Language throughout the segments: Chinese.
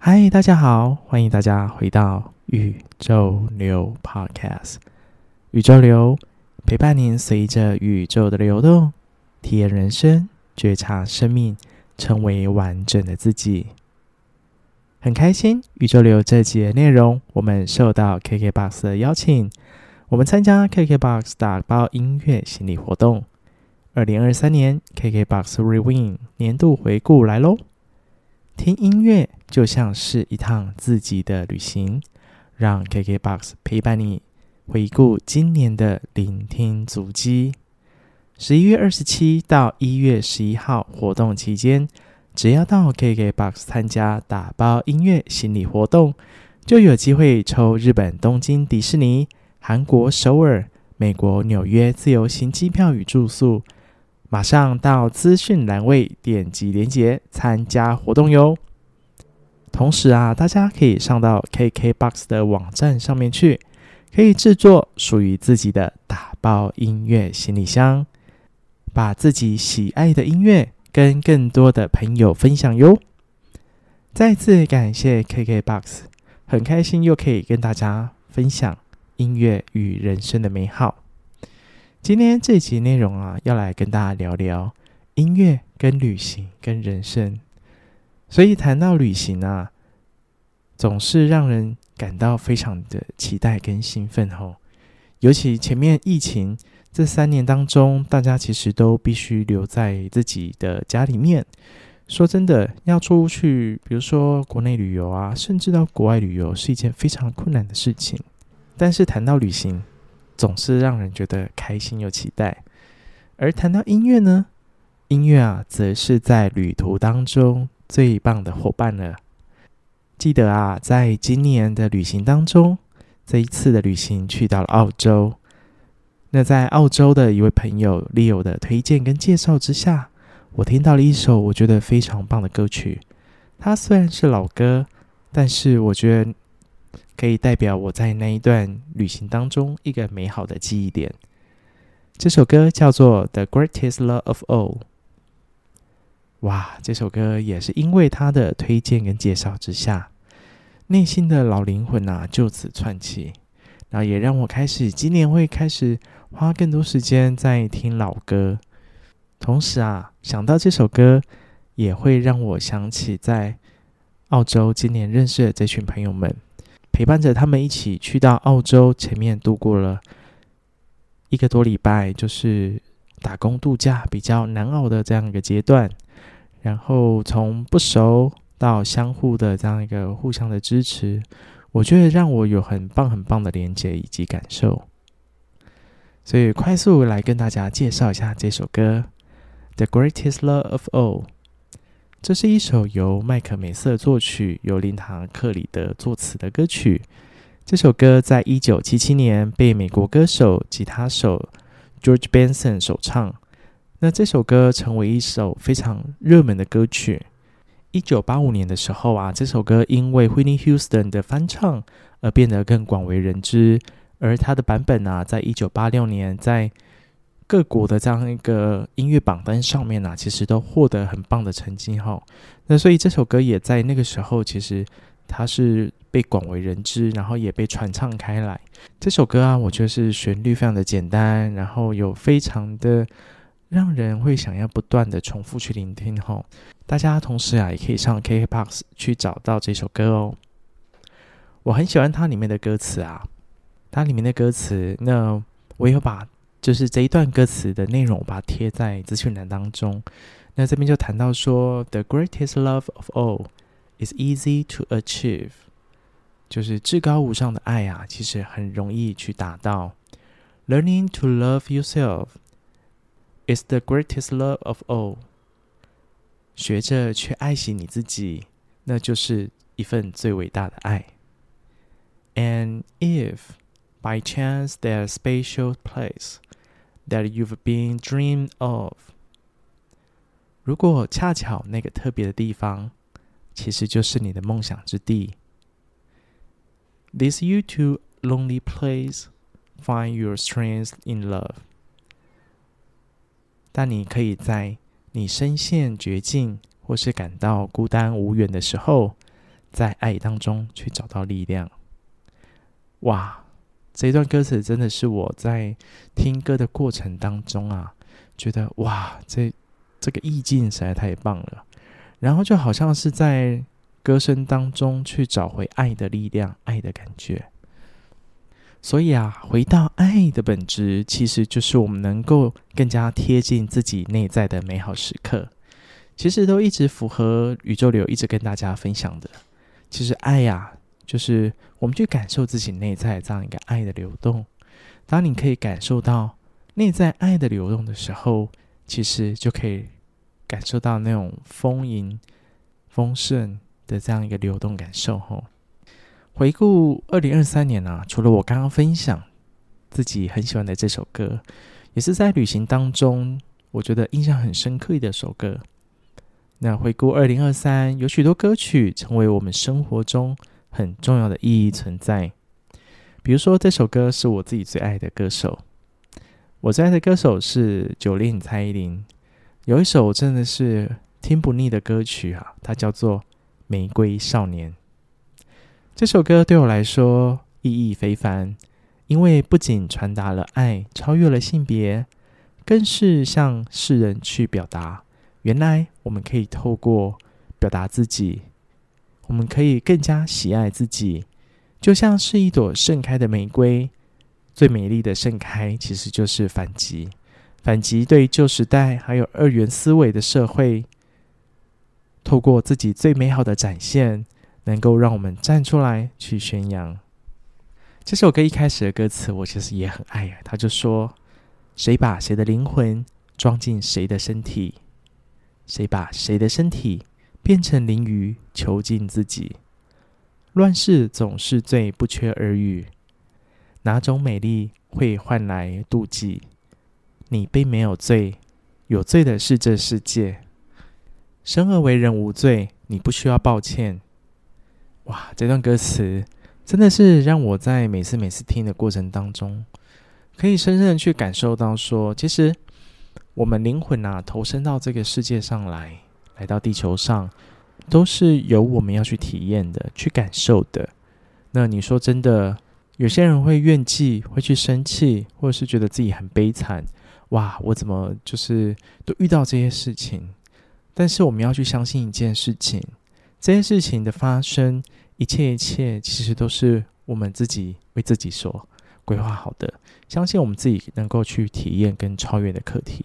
嗨，大家好，欢迎大家回到宇宙流 Podcast。宇宙流陪伴您，随着宇宙的流动，体验人生，觉察生命，成为完整的自己。很开心，宇宙流这节内容，我们受到 KKBOX 的邀请，我们参加 KKBOX 打包音乐心理活动。二零二三年 KKBOX Rewind 年度回顾来喽！听音乐就像是一趟自己的旅行，让 KKBOX 陪伴你回顾今年的聆听足迹。十一月二十七到一月十一号活动期间，只要到 KKBOX 参加打包音乐心理活动，就有机会抽日本东京迪士尼、韩国首尔、美国纽约自由行机票与住宿。马上到资讯栏位点击连结参加活动哟！同时啊，大家可以上到 KKBOX 的网站上面去，可以制作属于自己的打包音乐行李箱，把自己喜爱的音乐跟更多的朋友分享哟！再次感谢 KKBOX，很开心又可以跟大家分享音乐与人生的美好。今天这集内容啊，要来跟大家聊聊音乐跟旅行跟人生。所以谈到旅行啊，总是让人感到非常的期待跟兴奋吼。尤其前面疫情这三年当中，大家其实都必须留在自己的家里面。说真的，要出去，比如说国内旅游啊，甚至到国外旅游，是一件非常困难的事情。但是谈到旅行，总是让人觉得开心又期待，而谈到音乐呢，音乐啊，则是在旅途当中最棒的伙伴了。记得啊，在今年的旅行当中，这一次的旅行去到了澳洲。那在澳洲的一位朋友 Leo 的推荐跟介绍之下，我听到了一首我觉得非常棒的歌曲。它虽然是老歌，但是我觉得。可以代表我在那一段旅行当中一个美好的记忆点。这首歌叫做《The Greatest Love of All》。哇，这首歌也是因为他的推荐跟介绍之下，内心的老灵魂呐、啊、就此窜起，然后也让我开始今年会开始花更多时间在听老歌。同时啊，想到这首歌，也会让我想起在澳洲今年认识的这群朋友们。陪伴着他们一起去到澳洲，前面度过了一个多礼拜，就是打工度假比较难熬的这样一个阶段。然后从不熟到相互的这样一个互相的支持，我觉得让我有很棒很棒的连接以及感受。所以快速来跟大家介绍一下这首歌，《The Greatest Love of All》。这是一首由麦克梅瑟作曲、由琳塔克里德作词的歌曲。这首歌在一九七七年被美国歌手、吉他手 George Benson 首唱。那这首歌成为一首非常热门的歌曲。一九八五年的时候啊，这首歌因为 Whitney Houston 的翻唱而变得更广为人知。而它的版本啊，在一九八六年在各国的这样一个音乐榜单上面呢、啊，其实都获得很棒的成绩哈。那所以这首歌也在那个时候，其实它是被广为人知，然后也被传唱开来。这首歌啊，我觉得是旋律非常的简单，然后有非常的让人会想要不断的重复去聆听哈。大家同时啊，也可以上 KKBOX 去找到这首歌哦。我很喜欢它里面的歌词啊，它里面的歌词，那我有把。就是这一段歌词的内容，我把它贴在资讯栏当中。那这边就谈到说，The greatest love of all is easy to achieve，就是至高无上的爱啊，其实很容易去达到。Learning to love yourself is the greatest love of all，学着去爱惜你自己，那就是一份最伟大的爱。And if by chance there's special place That you've been dreamed of。如果恰巧那个特别的地方，其实就是你的梦想之地。This you two lonely place, find your strength in love。但你可以在你深陷绝境或是感到孤单无援的时候，在爱当中去找到力量。哇，这一段歌词真的是我在听歌的过程当中啊，觉得哇，这这个意境实在太棒了。然后就好像是在歌声当中去找回爱的力量、爱的感觉。所以啊，回到爱的本质，其实就是我们能够更加贴近自己内在的美好时刻。其实都一直符合宇宙流一直跟大家分享的。其实爱呀，就是我们去感受自己内在这样一个爱的流动。当你可以感受到内在爱的流动的时候，其实就可以。感受到那种丰盈、丰盛的这样一个流动感受。吼，回顾二零二三年啊，除了我刚刚分享自己很喜欢的这首歌，也是在旅行当中我觉得印象很深刻的一首歌。那回顾二零二三，有许多歌曲成为我们生活中很重要的意义存在。比如说，这首歌是我自己最爱的歌手，我最爱的歌手是 Jolin 蔡依林。有一首真的是听不腻的歌曲啊，它叫做《玫瑰少年》。这首歌对我来说意义非凡，因为不仅传达了爱，超越了性别，更是向世人去表达，原来我们可以透过表达自己，我们可以更加喜爱自己，就像是一朵盛开的玫瑰，最美丽的盛开其实就是反击。反击对旧时代还有二元思维的社会，透过自己最美好的展现，能够让我们站出来去宣扬。这首歌一开始的歌词，我其实也很爱啊。他就说：“谁把谁的灵魂装进谁的身体？谁把谁的身体变成灵鱼，囚禁自己？乱世总是最不缺耳语，哪种美丽会换来妒忌？”你并没有罪，有罪的是这世界。生而为人无罪，你不需要抱歉。哇，这段歌词真的是让我在每次每次听的过程当中，可以深深的去感受到说，其实我们灵魂啊，投身到这个世界上来，来到地球上，都是由我们要去体验的、去感受的。那你说真的，有些人会怨气，会去生气，或者是觉得自己很悲惨。哇，我怎么就是都遇到这些事情？但是我们要去相信一件事情，这件事情的发生，一切一切其实都是我们自己为自己所规划好的。相信我们自己能够去体验跟超越的课题，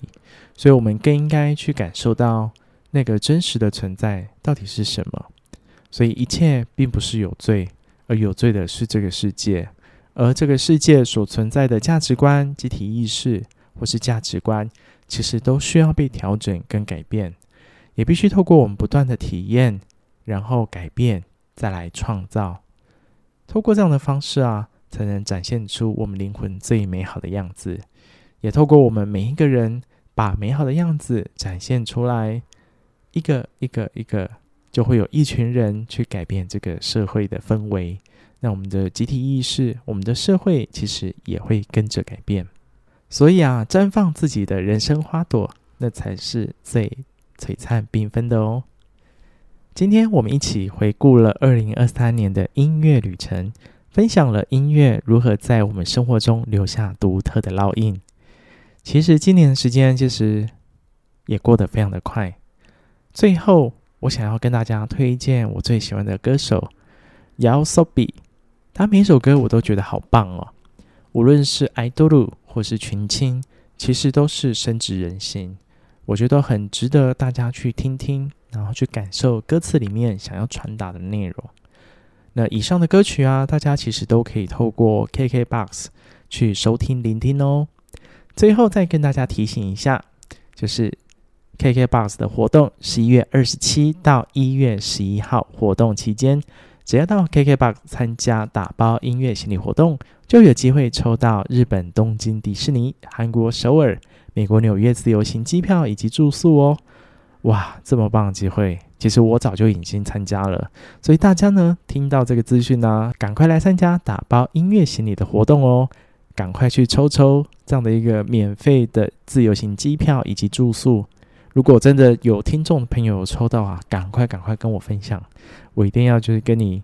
所以我们更应该去感受到那个真实的存在到底是什么。所以一切并不是有罪，而有罪的是这个世界，而这个世界所存在的价值观、集体意识。或是价值观，其实都需要被调整跟改变，也必须透过我们不断的体验，然后改变，再来创造。透过这样的方式啊，才能展现出我们灵魂最美好的样子。也透过我们每一个人把美好的样子展现出来，一个一个一个，就会有一群人去改变这个社会的氛围。那我们的集体意识，我们的社会其实也会跟着改变。所以啊，绽放自己的人生花朵，那才是最璀璨缤纷的哦。今天我们一起回顾了二零二三年的音乐旅程，分享了音乐如何在我们生活中留下独特的烙印。其实今年的时间其实也过得非常的快。最后，我想要跟大家推荐我最喜欢的歌手 YOASOBI，他每首歌我都觉得好棒哦。无论是爱豆鲁或是群青，其实都是深植人心，我觉得很值得大家去听听，然后去感受歌词里面想要传达的内容。那以上的歌曲啊，大家其实都可以透过 KKBOX 去收听聆听哦。最后再跟大家提醒一下，就是 KKBOX 的活动，十一月二十七到一月十一号活动期间。只要到 KKBOX 参加打包音乐行李活动，就有机会抽到日本东京迪士尼、韩国首尔、美国纽约自由行机票以及住宿哦！哇，这么棒的机会，其实我早就已经参加了，所以大家呢听到这个资讯呢，赶快来参加打包音乐行李的活动哦！赶快去抽抽这样的一个免费的自由行机票以及住宿。如果真的有听众朋友抽到啊，赶快赶快跟我分享，我一定要就是跟你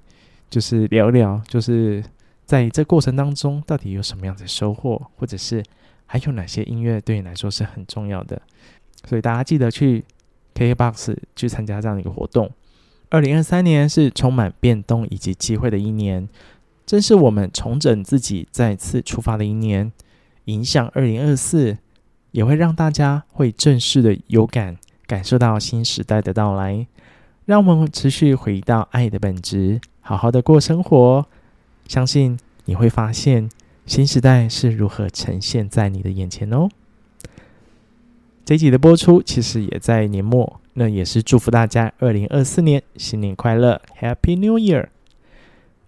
就是聊聊，就是在这过程当中到底有什么样的收获，或者是还有哪些音乐对你来说是很重要的。所以大家记得去 KBox 去参加这样的一个活动。二零二三年是充满变动以及机会的一年，正是我们重整自己、再次出发的一年。影响二零二四。也会让大家会正式的有感感受到新时代的到来，让我们持续回到爱的本质，好好的过生活。相信你会发现新时代是如何呈现在你的眼前哦。这一集的播出其实也在年末，那也是祝福大家二零二四年新年快乐，Happy New Year！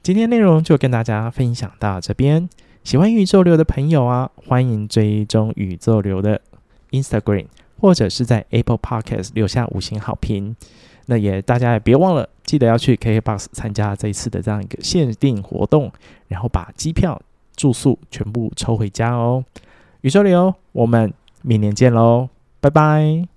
今天内容就跟大家分享到这边。喜欢宇宙流的朋友啊，欢迎追踪宇宙流的 Instagram，或者是在 Apple Podcast 留下五星好评。那也大家也别忘了，记得要去 KKBOX 参加这一次的这样一个限定活动，然后把机票、住宿全部抽回家哦。宇宙流，我们明年见喽，拜拜。